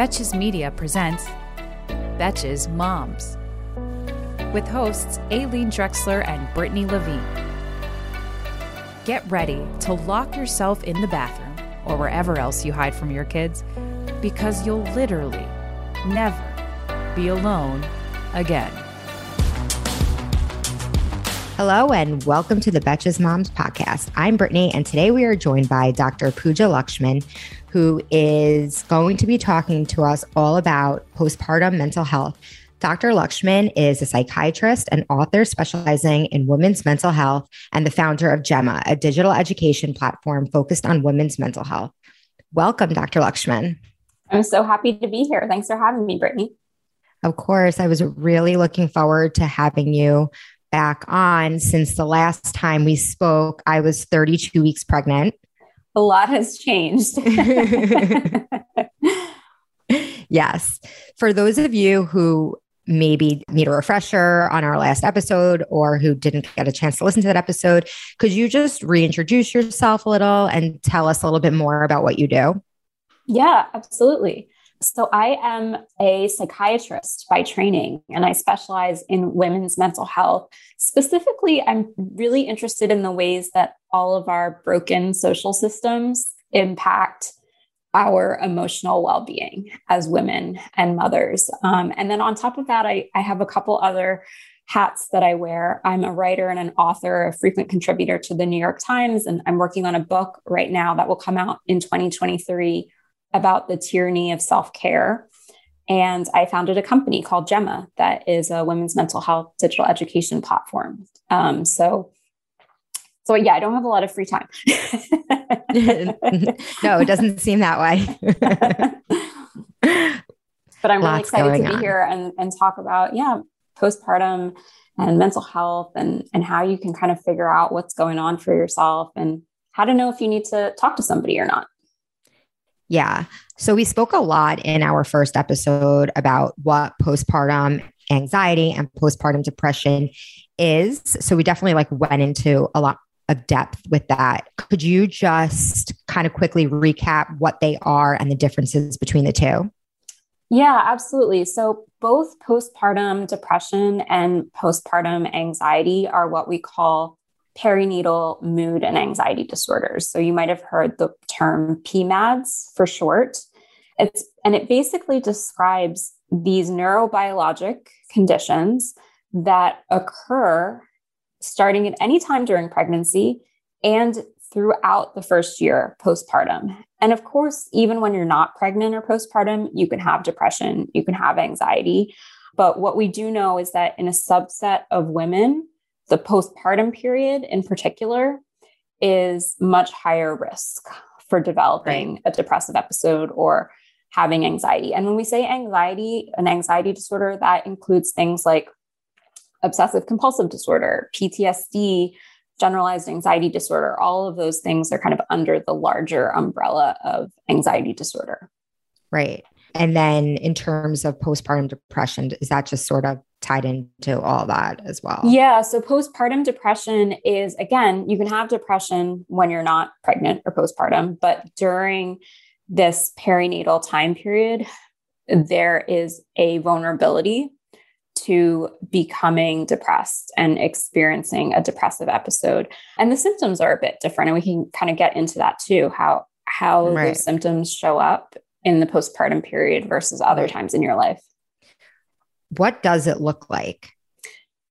Betches Media presents Betches Moms with hosts Aleen Dreksler and Brittany Levine. Get ready to lock yourself in the bathroom or wherever else you hide from your kids because you'll literally never be alone again. Hello and welcome to the Betches Moms podcast. I'm Brittany, and today we are joined by Dr. Pooja Lakshmin, who is going to be talking to us all about postpartum mental health. Dr. Lakshmin is a psychiatrist and author specializing in women's mental health and the founder of Gemma, a digital education platform focused on women's mental health. Welcome, Dr. Lakshmin. I'm so happy to be here. Thanks for having me, Brittany. Of course, I was really looking forward to having you back on since the last time we spoke. I was 32 weeks pregnant. A lot has changed. yes. For those of you who maybe need a refresher on our last episode or who didn't get a chance to listen to that episode, could you just reintroduce yourself a little and tell us a little bit more about what you do? Yeah, absolutely. So, I am a psychiatrist by training, and I specialize in women's mental health. Specifically, I'm really interested in the ways that all of our broken social systems impact our emotional well being as women and mothers. Um, and then on top of that, I, I have a couple other hats that I wear. I'm a writer and an author, a frequent contributor to the New York Times, and I'm working on a book right now that will come out in 2023 about the tyranny of self care. And I founded a company called Gemma that is a women's mental health digital education platform. Um, so, so yeah, I don't have a lot of free time. no, it doesn't seem that way. but I'm Lots really excited to be on. here and, and talk about, yeah, postpartum and mental health and, and how you can kind of figure out what's going on for yourself and how to know if you need to talk to somebody or not. Yeah. So we spoke a lot in our first episode about what postpartum anxiety and postpartum depression is. So we definitely like went into a lot of depth with that. Could you just kind of quickly recap what they are and the differences between the two? Yeah, absolutely. So both postpartum depression and postpartum anxiety are what we call perinatal mood and anxiety disorders. So you might have heard the term PMADS for short. It's and it basically describes these neurobiologic conditions that occur starting at any time during pregnancy and throughout the first year postpartum. And of course, even when you're not pregnant or postpartum, you can have depression, you can have anxiety. But what we do know is that in a subset of women, the postpartum period in particular is much higher risk for developing right. a depressive episode or having anxiety. And when we say anxiety, an anxiety disorder, that includes things like obsessive compulsive disorder, PTSD, generalized anxiety disorder. All of those things are kind of under the larger umbrella of anxiety disorder. Right. And then in terms of postpartum depression, is that just sort of tied into all that as well? Yeah. So postpartum depression is, again, you can have depression when you're not pregnant or postpartum, but during this perinatal time period, there is a vulnerability to becoming depressed and experiencing a depressive episode. And the symptoms are a bit different. And we can kind of get into that too, how how right. those symptoms show up in the postpartum period versus other times in your life. What does it look like?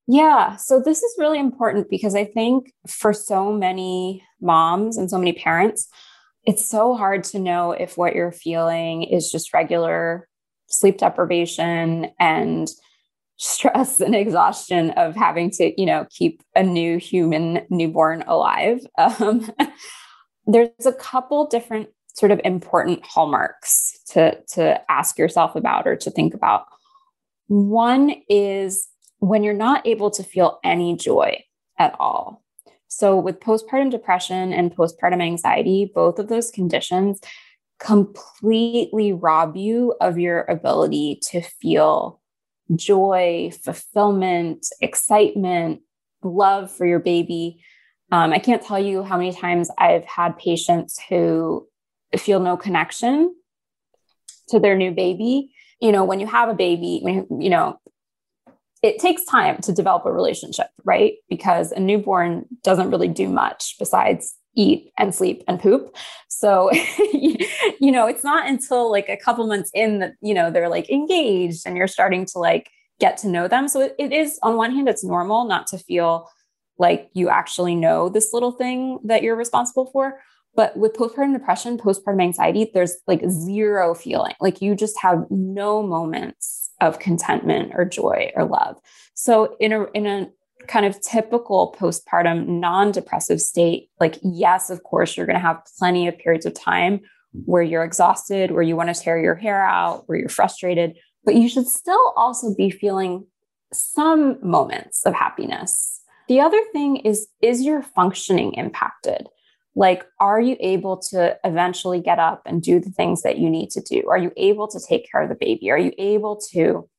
Yeah, so this is really important because I think for so many moms and so many parents, it's so hard to know if what you're feeling is just regular sleep deprivation and stress and exhaustion of having to, you know, keep a new human newborn alive. Um, there's a couple different sort of important hallmarks to, to ask yourself about or to think about. One is when you're not able to feel any joy at all. So, with postpartum depression and postpartum anxiety, both of those conditions completely rob you of your ability to feel joy, fulfillment, excitement, love for your baby. Um, I can't tell you how many times I've had patients who feel no connection to their new baby. You know, when you have a baby, when you, you know, it takes time to develop a relationship, right? Because a newborn doesn't really do much besides eat and sleep and poop. So, you know, it's not until like a couple months in that, you know, they're like engaged and you're starting to like get to know them. So it, it is, on one hand, it's normal not to feel like you actually know this little thing that you're responsible for. But with postpartum depression, postpartum anxiety, there's like zero feeling. Like you just have no moments of contentment or joy or love. So in a in a kind of typical postpartum non-depressive state, like yes, of course, you're going to have plenty of periods of time where you're exhausted, where you want to tear your hair out, where you're frustrated, but you should still also be feeling some moments of happiness. The other thing is is your functioning impacted? Like are you able to eventually get up and do the things that you need to do? Are you able to take care of the baby? Are you able to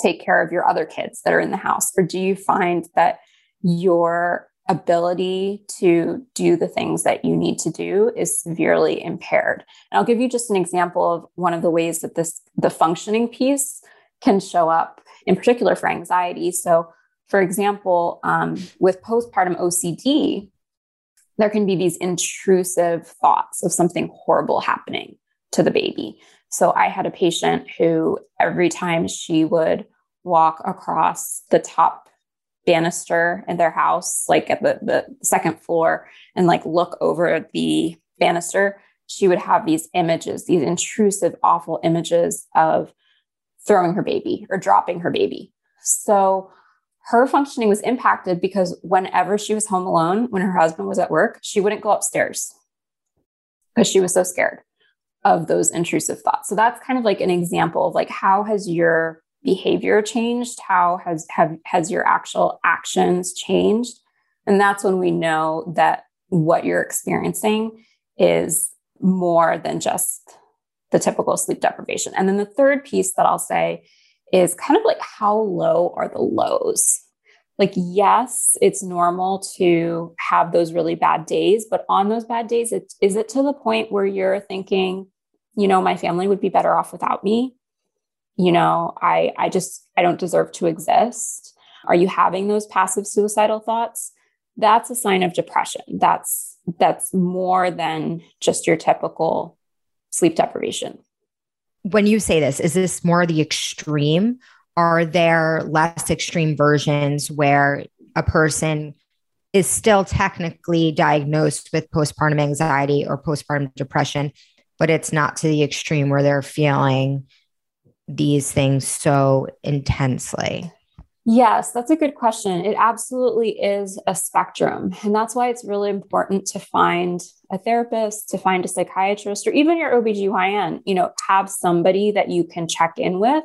take care of your other kids that are in the house? Or do you find that your ability to do the things that you need to do is severely impaired? And i'll give you just an example of one of the ways that this the functioning piece can show up in particular for anxiety. So for example um, with postpartum ocd there can be these intrusive thoughts of something horrible happening to the baby. So I had a patient who every time she would walk across the top banister in their house, like at the, the second floor, and like look over the banister, she would have these images, these intrusive, awful images of throwing her baby or dropping her baby. So her functioning was impacted because whenever she was home alone, when her husband was at work, she wouldn't go upstairs because she was so scared of those intrusive thoughts. So that's kind of like an example of like how has your behavior changed? How has have has your actual actions changed? And that's when we know that what you're experiencing is more than just the typical sleep deprivation. And then the third piece that I'll say is kind of like how low are the lows? Like, yes, it's normal to have those really bad days, but on those bad days, it, is it to the point where you're thinking, you know, my family would be better off without me? You know, I, I just, I don't deserve to exist. Are you having those passive suicidal thoughts? That's a sign of depression. That's, that's more than just your typical sleep deprivation when you say this, is this more the extreme? Are there less extreme versions where a person is still technically diagnosed with postpartum anxiety or postpartum depression, but it's not to the extreme where they're feeling these things so intensely? Yes, that's a good question. It absolutely is a spectrum. And that's why it's really important to find a therapist, to find a psychiatrist, or even your OBGYN, you know, have somebody that you can check in with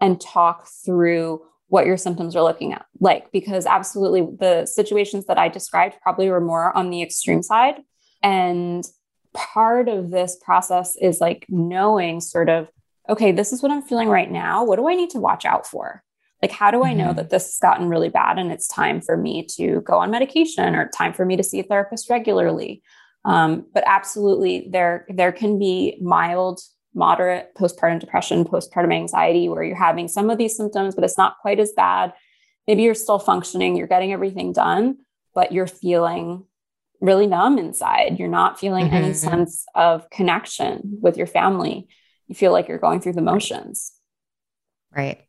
and talk through what your symptoms are looking at like because absolutely the situations that I described probably were more on the extreme side. And part of this process is like knowing sort of, okay, this is what I'm feeling right now. What do I need to watch out for? Like, how do I know mm-hmm. that this has gotten really bad and it's time for me to go on medication or time for me to see a therapist regularly? Um, but absolutely, there there can be mild, moderate postpartum depression, postpartum anxiety, where you're having some of these symptoms, but it's not quite as bad. Maybe you're still functioning, you're getting everything done, but you're feeling really numb inside. You're not feeling mm-hmm. any sense of connection with your family. You feel like you're going through the motions. Right.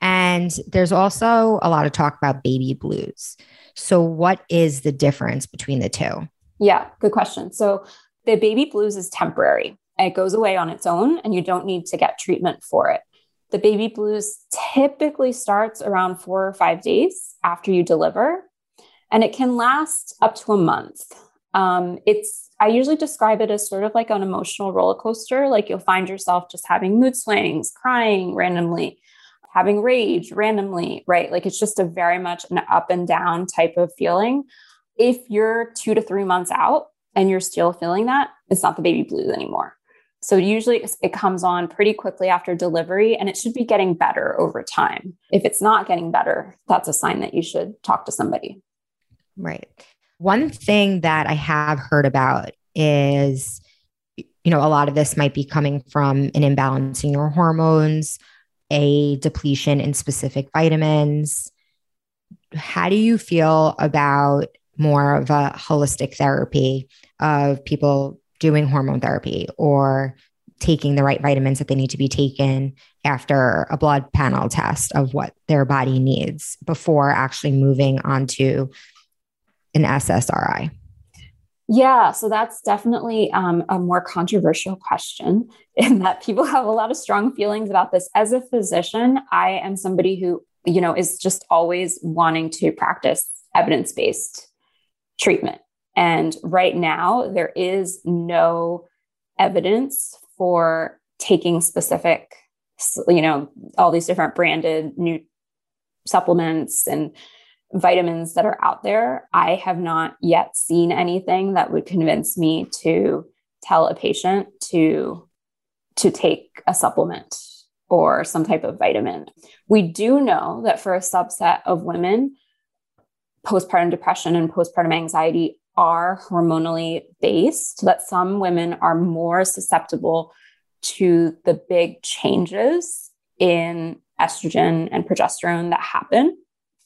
And there's also a lot of talk about baby blues. So, what is the difference between the two? Yeah, good question. So, the baby blues is temporary. It goes away on its own, and you don't need to get treatment for it. The baby blues typically starts around four or five days after you deliver, and it can last up to a month. Um, it's I usually describe it as sort of like an emotional roller coaster. Like you'll find yourself just having mood swings, crying randomly, having rage randomly, right? Like it's just a very much an up and down type of feeling. If you're two to three months out and you're still feeling that, it's not the baby blues anymore. So usually it comes on pretty quickly after delivery and it should be getting better over time. If it's not getting better, that's a sign that you should talk to somebody. Right. One thing that I have heard about is you know, a lot of this might be coming from an imbalance in your hormones, a depletion in specific vitamins. How do you feel about more of a holistic therapy of people doing hormone therapy or taking the right vitamins that they need to be taken after a blood panel test of what their body needs before actually moving on to an SSRI? Yeah, so that's definitely um, a more controversial question in that people have a lot of strong feelings about this. As a physician, I am somebody who, you know, is just always wanting to practice evidence based treatment. And right now, there is no evidence for taking specific, you know, all these different branded new supplements and vitamins that are out there. I have not yet seen anything that would convince me to tell a patient to to take a supplement or some type of vitamin. We do know that for a subset of women, postpartum depression and postpartum anxiety are hormonally based, that some women are more susceptible to the big changes in estrogen and progesterone that happen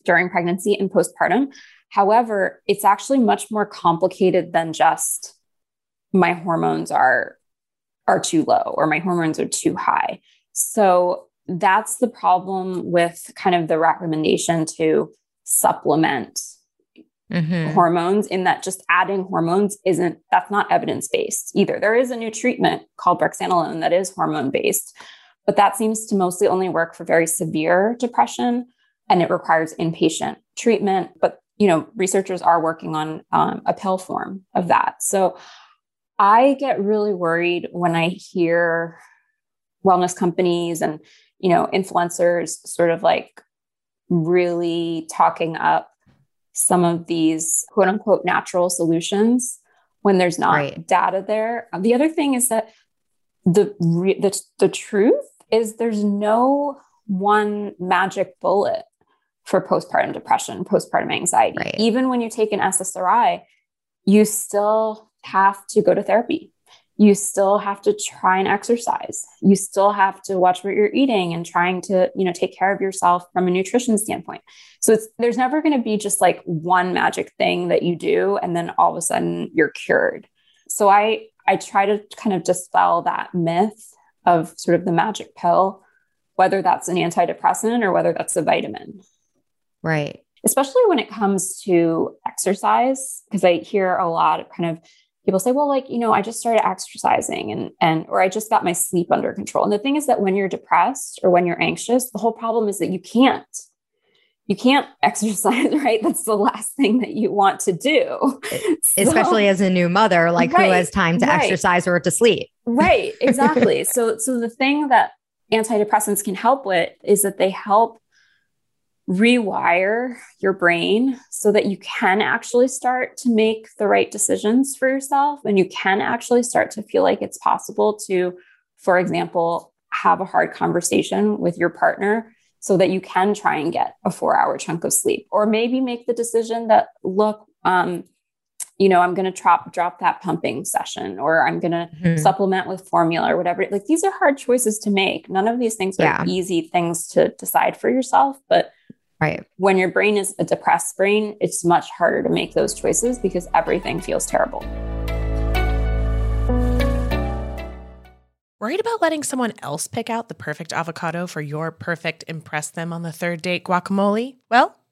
during pregnancy and postpartum. However, it's actually much more complicated than just my hormones are are too low or my hormones are too high. So that's the problem with kind of the recommendation to supplement mm-hmm. hormones in that just adding hormones isn't that's not evidence based either. There is a new treatment called brexanolone that is hormone based, but that seems to mostly only work for very severe depression and it requires inpatient treatment. But you know, researchers are working on um, a pill form of that. So I get really worried when I hear wellness companies and you know influencers sort of like really talking up some of these quote unquote natural solutions when there's not right. data there. The other thing is that the, re- the the truth is there's no one magic bullet for postpartum depression, postpartum anxiety. Right. Even when you take an SSRI, you still have to go to therapy. You still have to try and exercise. You still have to watch what you're eating and trying to, you know, take care of yourself from a nutrition standpoint. So it's there's never going to be just like one magic thing that you do and then all of a sudden you're cured. So I I try to kind of dispel that myth of sort of the magic pill, whether that's an antidepressant or whether that's a vitamin. Right. Especially when it comes to exercise, because I hear a lot of kind of people say, well, like, you know, I just started exercising and, and, or I just got my sleep under control. And the thing is that when you're depressed or when you're anxious, the whole problem is that you can't, you can't exercise, right? That's the last thing that you want to do. Especially as a new mother, like right, who has time to right. exercise or to sleep. Right. Exactly. so, so the thing that antidepressants can help with is that they help rewire your brain so that you can actually start to make the right decisions for yourself and you can actually start to feel like it's possible to, for example, have a hard conversation with your partner so that you can try and get a four hour chunk of sleep or maybe make the decision that look um, you know i'm going to drop drop that pumping session or i'm going to mm-hmm. supplement with formula or whatever like these are hard choices to make none of these things are yeah. easy things to decide for yourself but Right. When your brain is a depressed brain, it's much harder to make those choices because everything feels terrible. Worried about letting someone else pick out the perfect avocado for your perfect impress them on the third date guacamole? Well,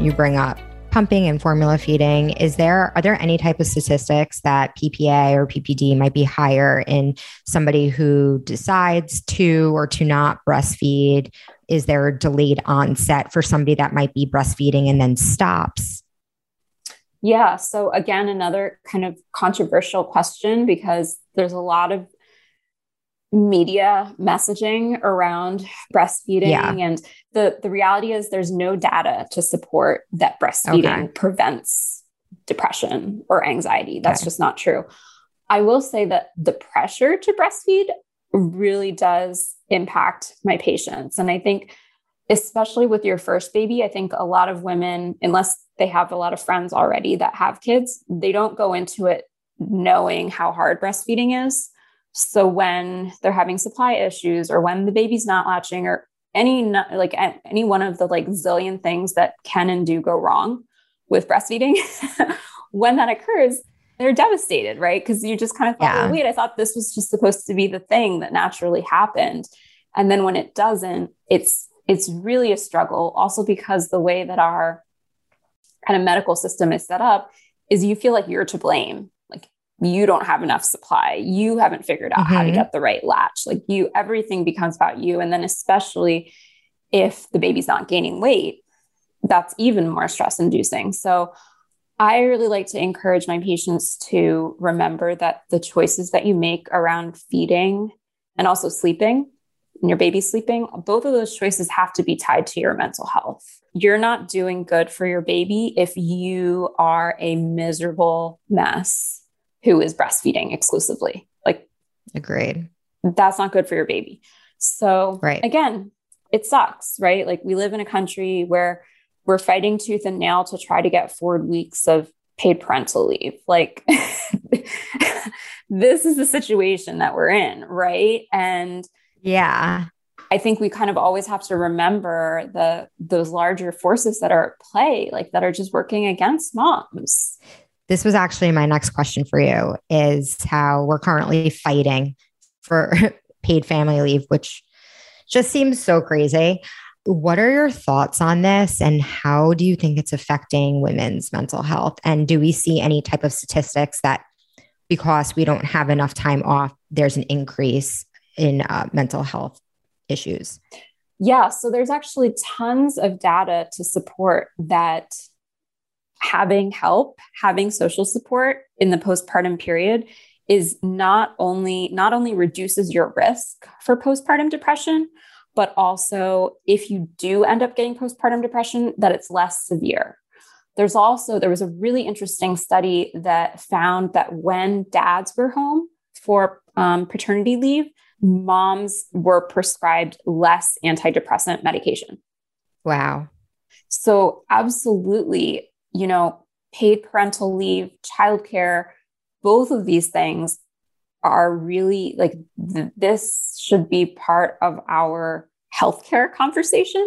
You bring up pumping and formula feeding is there are there any type of statistics that ppa or ppd might be higher in somebody who decides to or to not breastfeed? Is there a delayed onset for somebody that might be breastfeeding and then stops? Yeah so again another kind of controversial question because there's a lot of media messaging around breastfeeding yeah. and the the reality is there's no data to support that breastfeeding okay. prevents depression or anxiety that's okay. just not true i will say that the pressure to breastfeed really does impact my patients and i think especially with your first baby i think a lot of women unless they have a lot of friends already that have kids they don't go into it knowing how hard breastfeeding is so when they're having supply issues or when the baby's not latching or any like any one of the like zillion things that can and do go wrong with breastfeeding, when that occurs, they're devastated, right? Because you just kind of thought, yeah. well, wait, I thought this was just supposed to be the thing that naturally happened. And then when it doesn't, it's it's really a struggle. Also because the way that our kind of medical system is set up is you feel like you're to blame you don't have enough supply. You haven't figured out mm-hmm. how to mm-hmm. get the right latch. Like you everything becomes about you. And then especially if the baby's not gaining weight that's even more stress inducing. So i really like to encourage my patients to remember that the choices that you make around feeding and also sleeping and your baby sleeping both of those choices have to be tied to your mental health. You're not doing good for your baby if you are a miserable mess who is breastfeeding exclusively. Like, agreed. That's not good for your baby. So, right. again, it sucks, right? Like, we live in a country where we're fighting tooth and nail to try to get four weeks of paid parental leave. Like, this is the situation that we're in, right? And yeah. I think we kind of always have to remember the those larger forces that are at play, like that are just working against moms this was actually my next question for you is how we're currently fighting for paid family leave, which just seems so crazy. What are your thoughts on this and how do you think it's affecting women's mental health? And do we see any type of statistics that because we don't have enough time off, there's an increase in uh, mental health issues? Yeah, so there's actually tons of data to support that having help, having social support in the postpartum period is not only not only reduces your risk for postpartum depression, but also if you do end up getting postpartum depression, that it's less severe. There's also there was a really interesting study that found that when dads were home for um, paternity leave, moms were prescribed less antidepressant medication. Wow. So, absolutely, you know, paid parental leave, childcare, both of these things are really like th- this should be part of our healthcare conversation.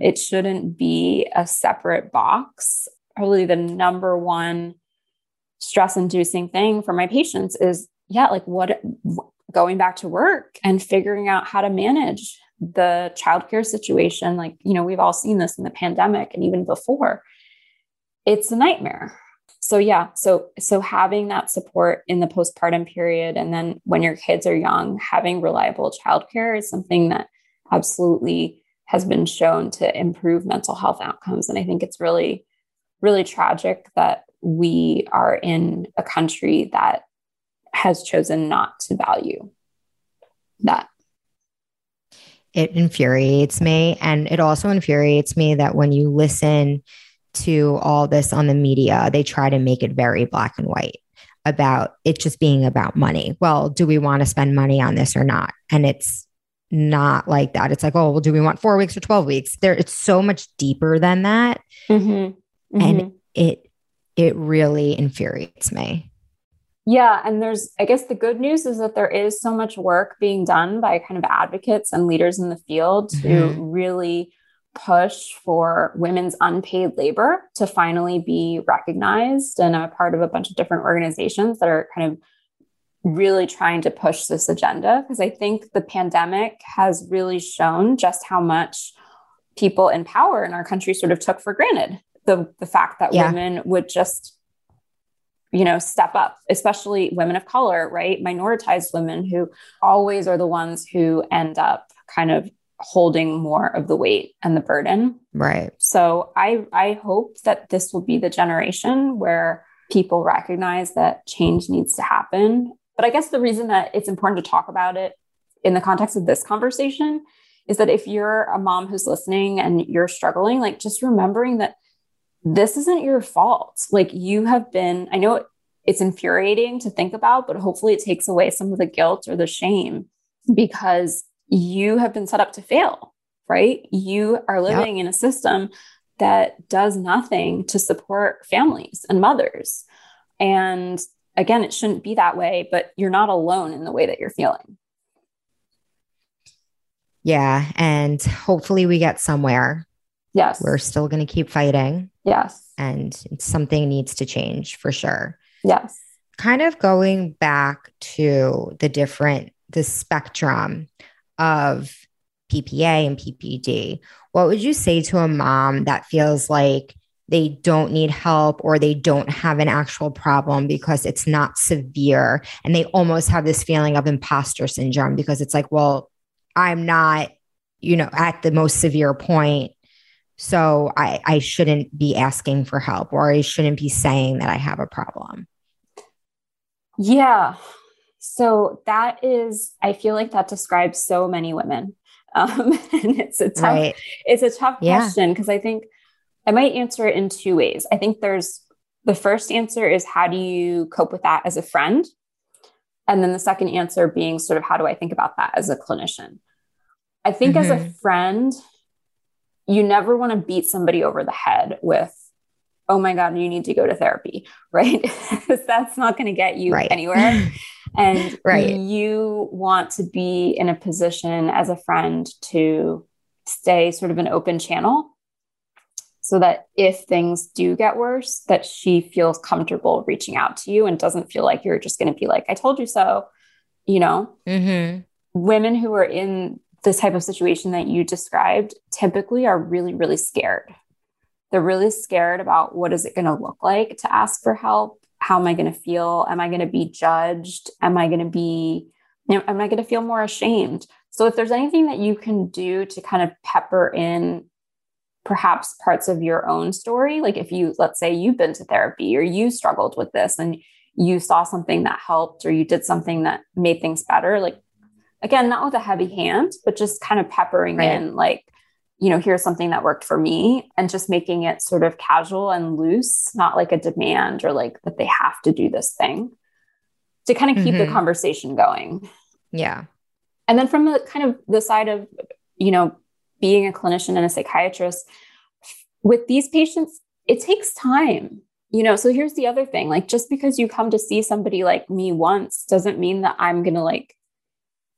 It shouldn't be a separate box. Probably the number one stress inducing thing for my patients is yeah, like what going back to work and figuring out how to manage the childcare situation. Like, you know, we've all seen this in the pandemic and even before. It's a nightmare. So yeah, so so having that support in the postpartum period and then when your kids are young, having reliable childcare is something that absolutely has been shown to improve mental health outcomes. And I think it's really, really tragic that we are in a country that has chosen not to value that. It infuriates me. And it also infuriates me that when you listen to all this on the media, they try to make it very black and white about it just being about money. Well, do we want to spend money on this or not? And it's not like that. It's like, oh, well, do we want four weeks or 12 weeks? There, it's so much deeper than that. Mm-hmm. Mm-hmm. And it, it really infuriates me. Yeah. And there's, I guess the good news is that there is so much work being done by kind of advocates and leaders in the field to mm-hmm. really push for women's unpaid labor to finally be recognized. And I'm a part of a bunch of different organizations that are kind of really trying to push this agenda because I think the pandemic has really shown just how much people in power in our country sort of took for granted the the fact that yeah. women would just you know step up especially women of color right minoritized women who always are the ones who end up kind of holding more of the weight and the burden. Right. So i i hope that this will be the generation where people recognize that change needs to happen. But I guess the reason that it's important to talk about it in the context of this conversation is that if you're a mom who's listening and you're struggling, like just remembering that this isn't your fault. Like you have been, I know it's infuriating to think about, but hopefully it takes away some of the guilt or the shame because you have been set up to fail, right? You are living yep. in a system that does nothing to support families and mothers. And again, it shouldn't be that way, but you're not alone in the way that you're feeling. Yeah. And hopefully we get somewhere. Yes. We're still going to keep fighting. Yes. And something needs to change for sure. Yes. Kind of going back to the different, the spectrum of PPA and PPD, what would you say to a mom that feels like they don't need help or they don't have an actual problem because it's not severe. And they almost have this feeling of imposter syndrome because it's like, well, I'm not, you know, at the most severe point. So I, I shouldn't be asking for help or I shouldn't be saying that I have a problem. Yeah. So that is, I feel like that describes so many women. Um, and it's a tough, right. it's a tough yeah. question because I think I might answer it in two ways. I think there's the first answer is how do you cope with that as a friend? And then the second answer being sort of how do I think about that as a clinician? I think mm-hmm. as a mm-hmm. friend, you never want to beat somebody over the head with, oh my God, you need to go to therapy, right? that's not going to get you right. anywhere. And right. you want to be in a position as a friend to stay sort of an open channel so that if things do get worse that she feels comfortable reaching out to you and doesn't feel like you're just going to be like i told you so you know mm-hmm. women who are in this type of situation that you described typically are really really scared they're really scared about what is it going to look like to ask for help how am i going to feel am i going to be judged am i going to be you know, am i going to feel more ashamed so if there's anything that you can do to kind of pepper in perhaps parts of your own story. Like if you, let's say you've been to therapy or you struggled with this and you saw something that helped or you did something that made things better, like again, not with a heavy hand, but just kind of peppering right. in like, you know, here's something that worked for me and just making it sort of casual and loose, not like a demand or like that they have to do this thing to kind of keep mm-hmm. the conversation going. Yeah. And then from the kind of the side of, you know, being a clinician and a psychiatrist with these patients it takes time you know so here's the other thing like just because you come to see somebody like me once doesn't mean that i'm going to like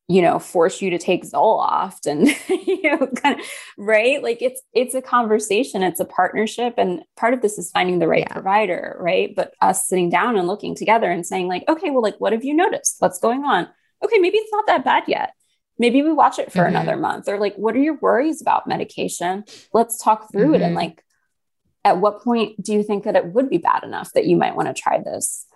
you know force you to take zoloft and you know kind of right like it's it's a conversation it's a partnership and part of this is finding the right yeah. provider right but us sitting down and looking together and saying like okay well like what have you noticed what's going on okay maybe it's not that bad yet maybe we watch it for mm-hmm. another month or like what are your worries about medication let's talk through mm-hmm. it and mm-hmm. like at what point do you think that it would be bad enough that you might want to try this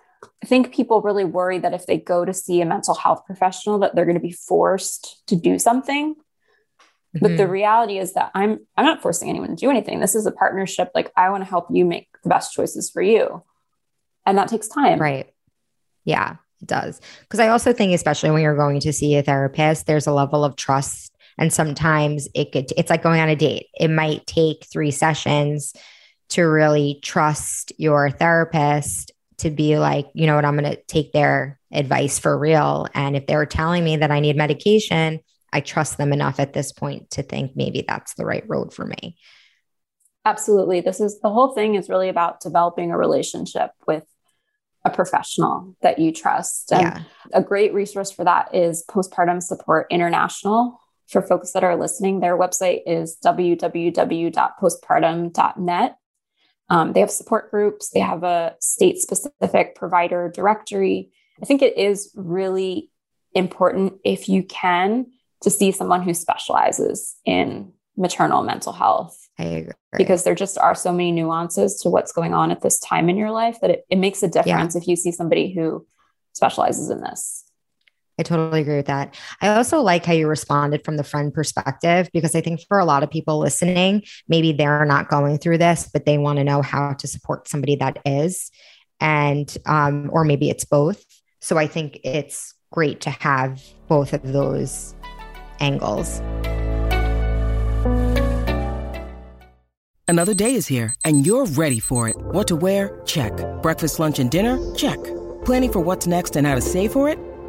I think people really worry that if they go to see a mental health professional that they're going to be forced to do something. Mm-hmm. But the mm-hmm. reality is that I'm I'm not forcing anyone to do anything. This is a partnership. Like I want to help you make the best choices for you. And that takes time. Right. Yeah, it does. Because I also think especially when you're going to see a therapist, there's a level of trust and sometimes it could it's like going on a date. It might take 3 sessions to really trust your therapist to be like, you know what, I'm going to take their advice for real. And if they're telling me that I need medication, I trust them enough at this point to think maybe that's the right road for me. Absolutely. This is the whole thing is really about developing a relationship with a professional that you trust. And yeah. a great resource for that is Postpartum Support International. For folks that are listening, their website is www.postpartum.net. Um, they have support groups, they have a state specific provider directory. I think it is really important if you can to see someone who specializes in maternal mental health. I agree. Because there just are so many nuances to what's going on at this time in your life that it, it makes a difference yeah. if you see somebody who specializes in this. I totally agree with that. I also like how you responded from the friend perspective because I think for a lot of people listening, maybe they're not going through this, but they want to know how to support somebody that is. And, um, or maybe it's both. So I think it's great to have both of those angles. Another day is here and you're ready for it. What to wear? Check. Breakfast, lunch, and dinner? Check. Planning for what's next and how to save for it?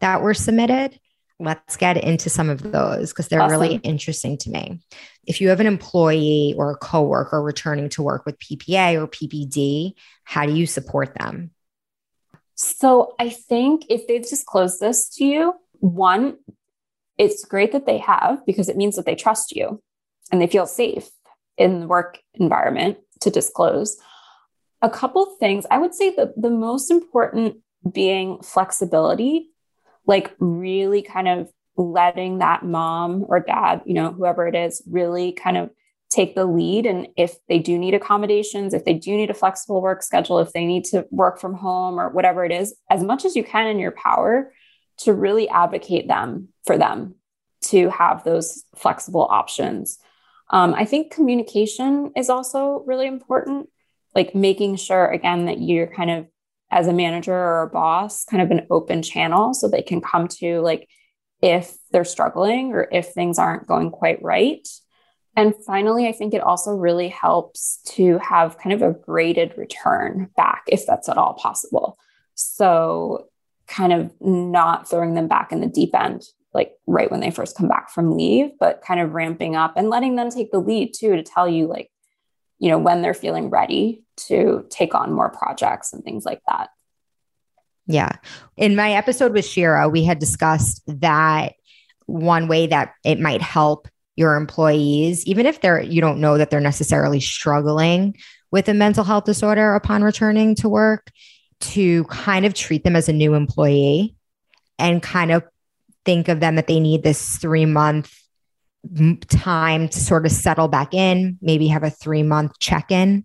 that were submitted. Let's get into some of those because they're awesome. really interesting to me. If you have an employee or a coworker returning to work with PPA or PPD, how do you support them? So I think if they've disclosed this to you, one, it's great that they have because it means that they trust you and they feel safe in the work environment to disclose. A couple things I would say that the most important being flexibility like really kind of letting that mom or dad, you know, whoever it is, really kind of take the lead. And if they do need accommodations, if they do need a flexible work schedule, if they need to work from home or whatever it is, as much as you can in your power to really advocate them for them to have those flexible options. Um, I think communication is also really important, like making sure, again, that you're kind of as a manager or a boss kind of an open channel so they can come to like if they're struggling or if things aren't going quite right. And finally, I think it also really helps to have kind of a graded return back if that's at all possible. So, kind of not throwing them back in the deep end, like right when they first come back from leave, but kind of ramping up and letting them take the lead too to tell you, like, you know, when they're feeling ready to take on more projects and things like that. Yeah. In my episode with Shira, we had discussed that one way that it might help your employees, even if they're, you don't know that they're necessarily struggling with a mental health disorder upon returning to work, to kind of treat them as a new employee and kind of think of them that they need this three month time to sort of settle back in, maybe have a three month check in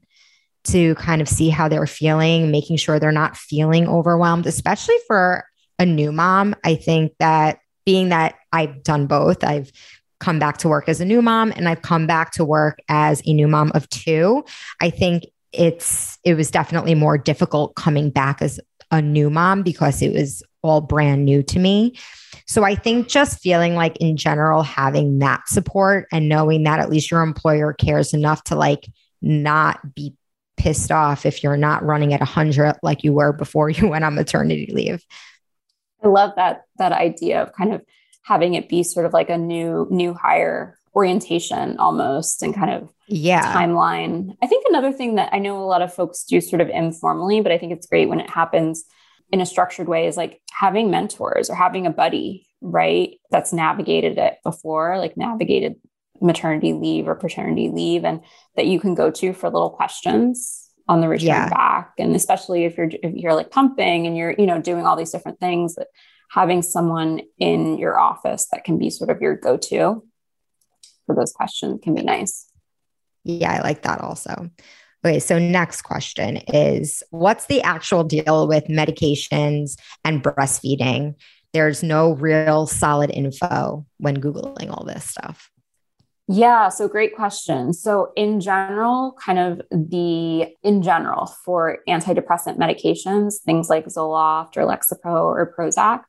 to kind of see how they're feeling, making sure they're not feeling overwhelmed, especially for a new mom. I think that being that I've done both, I've come back to work as a new mom and I've come back to work as a new mom of two. I think it's it was definitely more difficult coming back as a new mom because it was all brand new to me. So I think just feeling like in general having that support and knowing that at least your employer cares enough to like not be pissed off if you're not running at 100 like you were before you went on maternity leave. I love that that idea of kind of having it be sort of like a new new hire orientation almost and kind of yeah timeline. I think another thing that I know a lot of folks do sort of informally, but I think it's great when it happens in a structured way is like having mentors or having a buddy, right? That's navigated it before, like navigated maternity leave or paternity leave and that you can go to for little questions on the return yeah. back and especially if you're if you're like pumping and you're you know doing all these different things that having someone in your office that can be sort of your go-to for those questions can be nice yeah i like that also okay so next question is what's the actual deal with medications and breastfeeding there's no real solid info when googling all this stuff yeah, so great question. So, in general, kind of the in general for antidepressant medications, things like Zoloft or Lexapro or Prozac,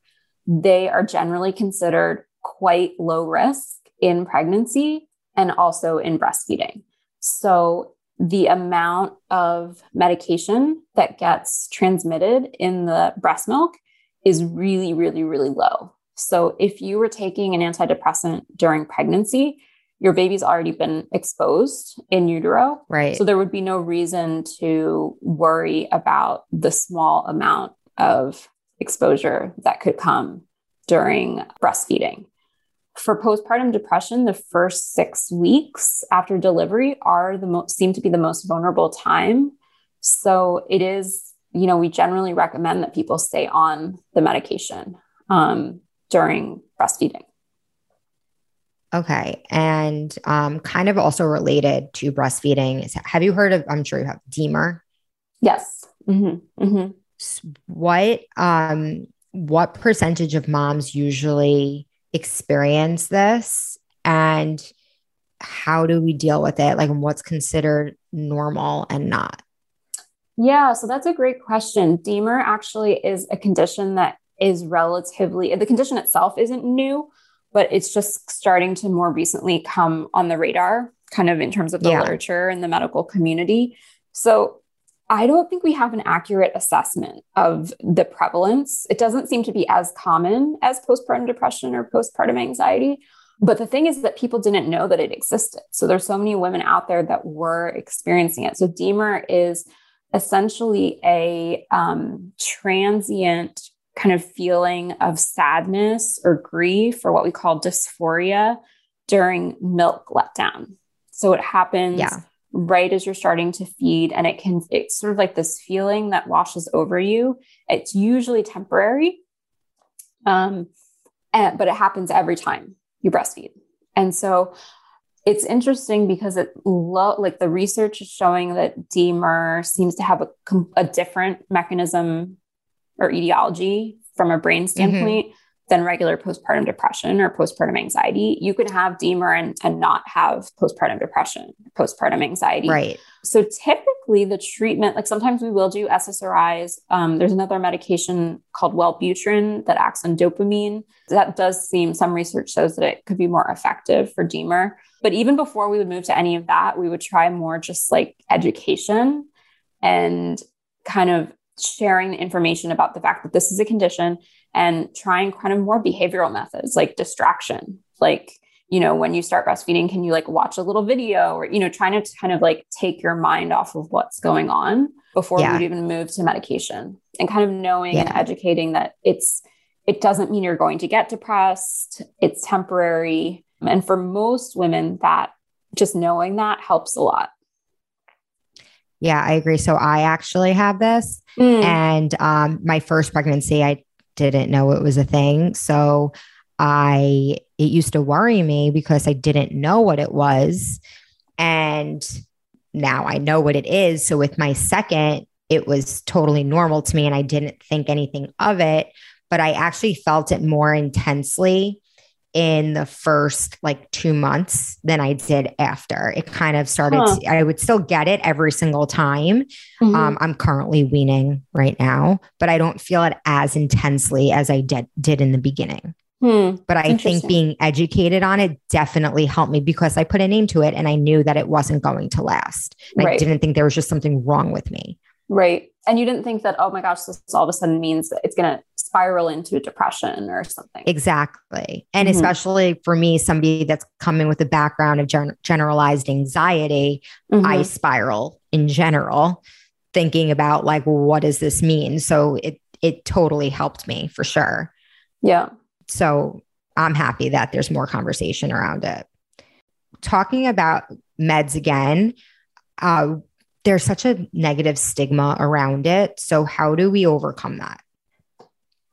they are generally considered quite low risk in pregnancy and also in breastfeeding. So, the amount of medication that gets transmitted in the breast milk is really, really, really low. So, if you were taking an antidepressant during pregnancy, your baby's already been exposed in utero. Right. So there would be no reason to worry about the small amount of exposure that could come during breastfeeding. For postpartum depression, the first six weeks after delivery are the most seem to be the most vulnerable time. So it is, you know, we generally recommend that people stay on the medication um, during breastfeeding. Okay. And um, kind of also related to breastfeeding, have you heard of, I'm sure you have DMER? Yes. Mm-hmm. Mm-hmm. What, um, what percentage of moms usually experience this? And how do we deal with it? Like, what's considered normal and not? Yeah, so that's a great question. DMER actually is a condition that is relatively, the condition itself isn't new, but it's just starting to more recently come on the radar, kind of in terms of the yeah. literature and the medical community. So I don't think we have an accurate assessment of the prevalence. It doesn't seem to be as common as postpartum depression or postpartum anxiety. But the thing is that people didn't know that it existed. So there's so many women out there that were experiencing it. So DMER is essentially a um, transient kind of feeling of sadness or grief or what we call dysphoria during milk letdown. So it happens yeah. Right as you're starting to feed, and it can, it's sort of like this feeling that washes over you. It's usually temporary, um, and, but it happens every time you breastfeed. And so it's interesting because it lo- like the research is showing that DMER seems to have a, a different mechanism or etiology from a brain mm-hmm. standpoint mm-hmm. Than regular postpartum depression or postpartum anxiety. You could have DMER and, and not have postpartum depression, postpartum anxiety. Right. So typically the treatment, like sometimes we will do SSRIs. Um, there's another medication called Wellbutrin that acts on dopamine. That does seem, some research shows that it could be more effective for DMER. But even before we would move to any of that, we would try more just like education and kind of sharing information about the fact that this is a condition and trying kind of more behavioral methods like distraction like you know when you start breastfeeding can you like watch a little video or you know trying to kind of like take your mind off of what's going on before yeah. would even move to medication and kind of knowing yeah. and educating that it's it doesn't mean you're going to get depressed it's temporary and for most women that just knowing that helps a lot yeah, I agree. So I actually have this. Mm. And um, my first pregnancy, I didn't know it was a thing. So I, it used to worry me because I didn't know what it was. And now I know what it is. So with my second, it was totally normal to me and I didn't think anything of it. But I actually felt it more intensely in the first like two months than I did after. It kind of started, huh. to, I would still get it every single time. Mm-hmm. Um, I'm currently weaning right now, but I don't feel it as intensely as I did, did in the beginning. Hmm. But I think being educated on it definitely helped me because I put a name to it and I knew that it wasn't going to last. Right. I didn't think there was just something wrong with me. Right. And you didn't think that, oh my gosh, this all of a sudden means that it's going to spiral into depression or something. Exactly. And mm-hmm. especially for me, somebody that's coming with a background of gen- generalized anxiety, mm-hmm. I spiral in general, thinking about like, well, what does this mean? So it, it totally helped me for sure. Yeah. So I'm happy that there's more conversation around it. Talking about meds again, uh, there's such a negative stigma around it. So, how do we overcome that?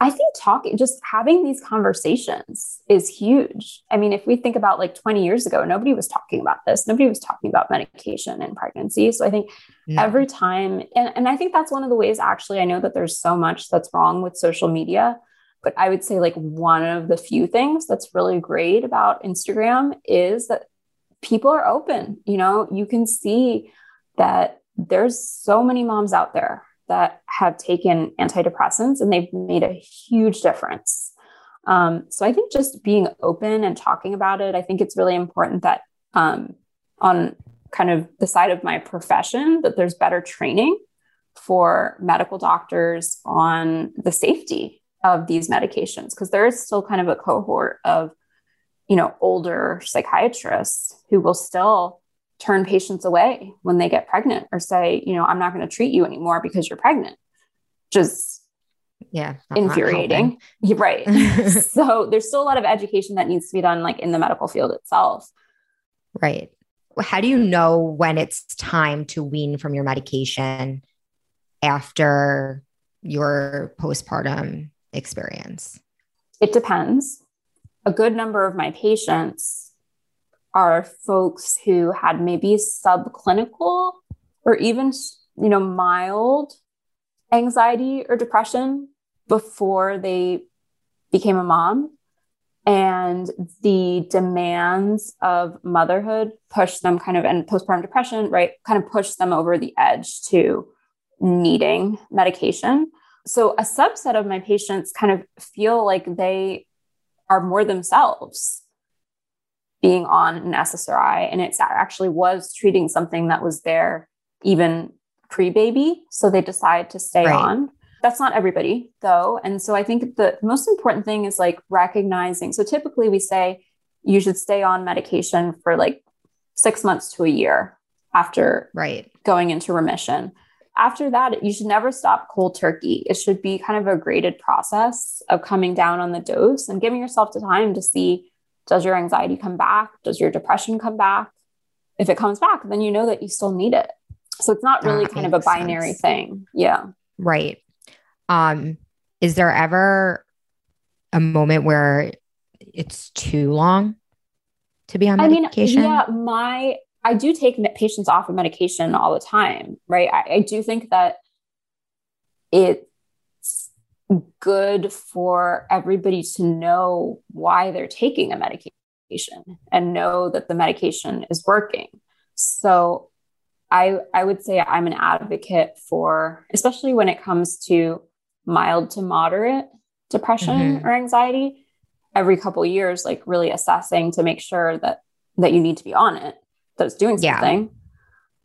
I think talking, just having these conversations is huge. I mean, if we think about like 20 years ago, nobody was talking about this. Nobody was talking about medication in pregnancy. So I think every time, and, and I think that's one of the ways actually, I know that there's so much that's wrong with social media but I would say, like, one of the few things that's really great about Instagram is that people are open. You know, you can see that there's so many moms out there that have taken antidepressants and they've made a huge difference. Um, so I think just being open and talking about it, I think it's really important that um, on kind of the side of my profession, that there's better training for medical doctors on the safety of these medications because there is still kind of a cohort of you know older psychiatrists who will still turn patients away when they get pregnant or say you know i'm not going to treat you anymore because you're pregnant. Just yeah infuriating. right. So there's still a lot of education that needs to be done like in the medical field itself. Right. How do you know when it's time to wean from your medication after your postpartum experience? It depends. A good number of my patients are folks who had maybe subclinical or even you know mild anxiety or depression before they became a mom. And the demands of motherhood push them kind of and postpartum depression right kind of push them over the edge to needing medication. So a subset of my patients kind of feel like they are more themselves being on an SSRI. And it actually was treating something that was there even pre baby. So they decide to stay right. on. That's not everybody, though. And so I think the most important thing is like recognizing. So typically we say you should stay on medication for like six months to a year after right. going into remission after that, you should never stop cold turkey. It should be kind of a graded process of coming down on the dose and giving yourself the time to see does your anxiety come back? Does your depression come back? If it comes back, then you know that you still need it. So it's not really that kind of a binary sense. thing. Yeah. Right. Um, is there ever a moment where it's too long to be on medication? I mean, yeah, my I do take patients off of medication all the time, right? I, I do think that it's good for everybody to know why they're taking a medication and know that the medication is working. So I, I would say I'm an advocate for, especially when it comes to mild to moderate depression mm-hmm. or anxiety, every couple years, like really assessing to make sure that that you need to be on it that's doing something. Yeah.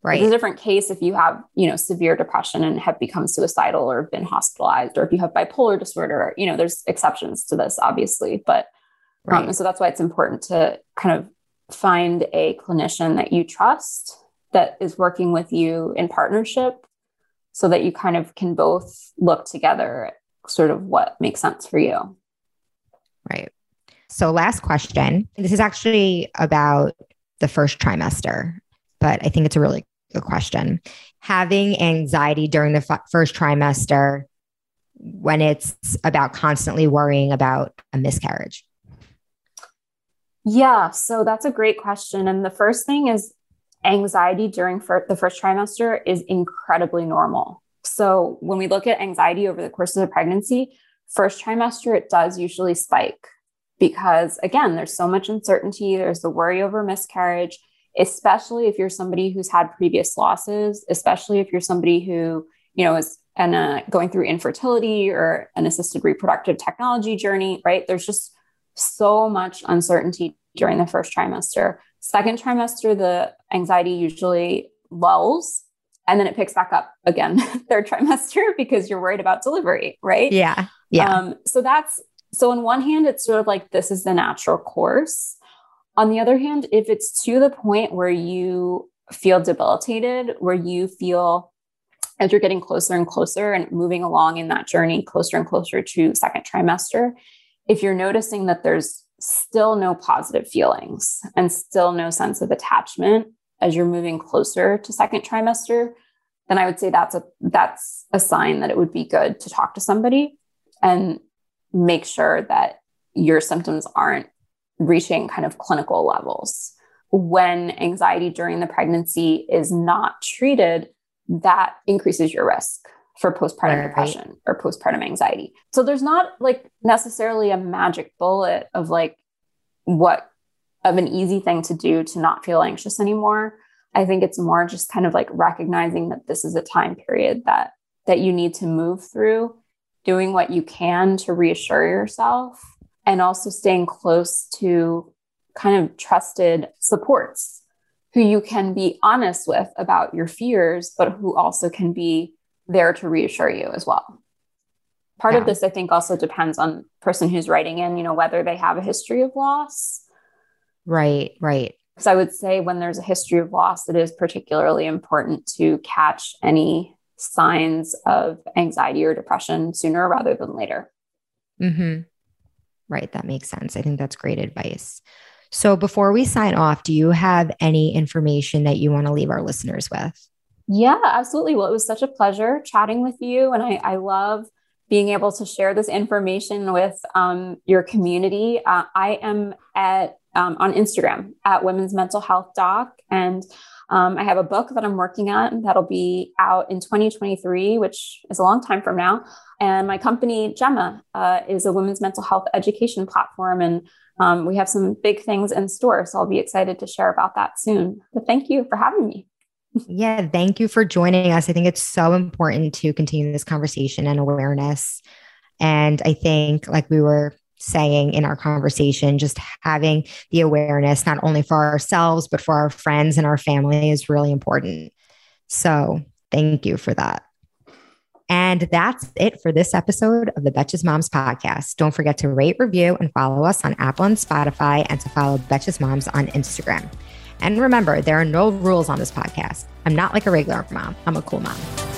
Right. It's a different case if you have, you know, severe depression and have become suicidal or been hospitalized, or if you have bipolar disorder, you know, there's exceptions to this, obviously. But um, right. um, so that's why it's important to kind of find a clinician that you trust that is working with you in partnership so that you kind of can both look together at sort of what makes sense for you. Right. So, last question. This is actually about the first trimester, but I think it's a really good question. Having anxiety during the f- first trimester when it's about constantly worrying about a miscarriage? Yeah, so that's a great question. And the first thing is anxiety during fir- the first trimester is incredibly normal. So when we look at anxiety over the course of the pregnancy, first trimester, it does usually spike because again, there's so much uncertainty. There's the worry over miscarriage, especially if you're somebody who's had previous losses, especially if you're somebody who, you know, is and uh, going through infertility or an assisted reproductive technology journey, right? There's just so much uncertainty during the first trimester. Second trimester, the anxiety usually lulls and then it picks back up again third trimester because you're worried about delivery, right? Yeah. Yeah. Um, so that's so on one hand, it's sort of like this is the natural course. On the other hand, if it's to the point where you feel debilitated, where you feel as you're getting closer and closer and moving along in that journey closer and closer to second trimester, if you're noticing that there's still no positive feelings and still no sense of attachment as you're moving closer to second trimester, then I would say that's a that's a sign that it would be good to talk to somebody and make sure that your symptoms aren't reaching kind of clinical levels. When anxiety during the pregnancy is not treated, that increases your risk for postpartum right. depression or postpartum anxiety. So there's not like necessarily a magic bullet of like what of an easy thing to do to not feel anxious anymore. I think it's more just kind of like recognizing that this is a time period that that you need to move through, doing what you can to reassure yourself and also staying close to kind of trusted supports who you can be honest with about your fears, but who also can be there to reassure you as well. Part yeah. of this, I think, also depends on person who's writing in, you know, whether they have a history of loss. Right, right. Because I would say when there's a history of loss, it is particularly important to catch any signs of anxiety or depression sooner rather than later. Mm-hmm. Right. That makes sense. I think that's great advice. So before we sign off, do you have any information that you want to leave our listeners with? Yeah, absolutely. Well, it was such a pleasure chatting with you. And I, I love being able to share this information with um, your community. Uh, I am at um, on Instagram at Women's Mental Health Doc, and um, I have a book that I'm working on that'll be out in 2023, which is a long time from now. And my company Gemma uh, is a women's mental health education platform, and um, we have some big things in store. So I'll be excited to share about that soon. But thank you for having me. yeah, thank you for joining us. I think it's so important to continue this conversation and awareness. And I think, like we were saying in our conversation, just having the awareness, not only for ourselves, but for our friends and our family is really important. So thank you for that. And that's it for this episode of the Betches Moms podcast. Don't forget to rate, review, and follow us on Apple and Spotify, and to follow Betches Moms on Instagram. And remember, there are no rules on this podcast. I'm not like a regular mom, I'm a cool mom.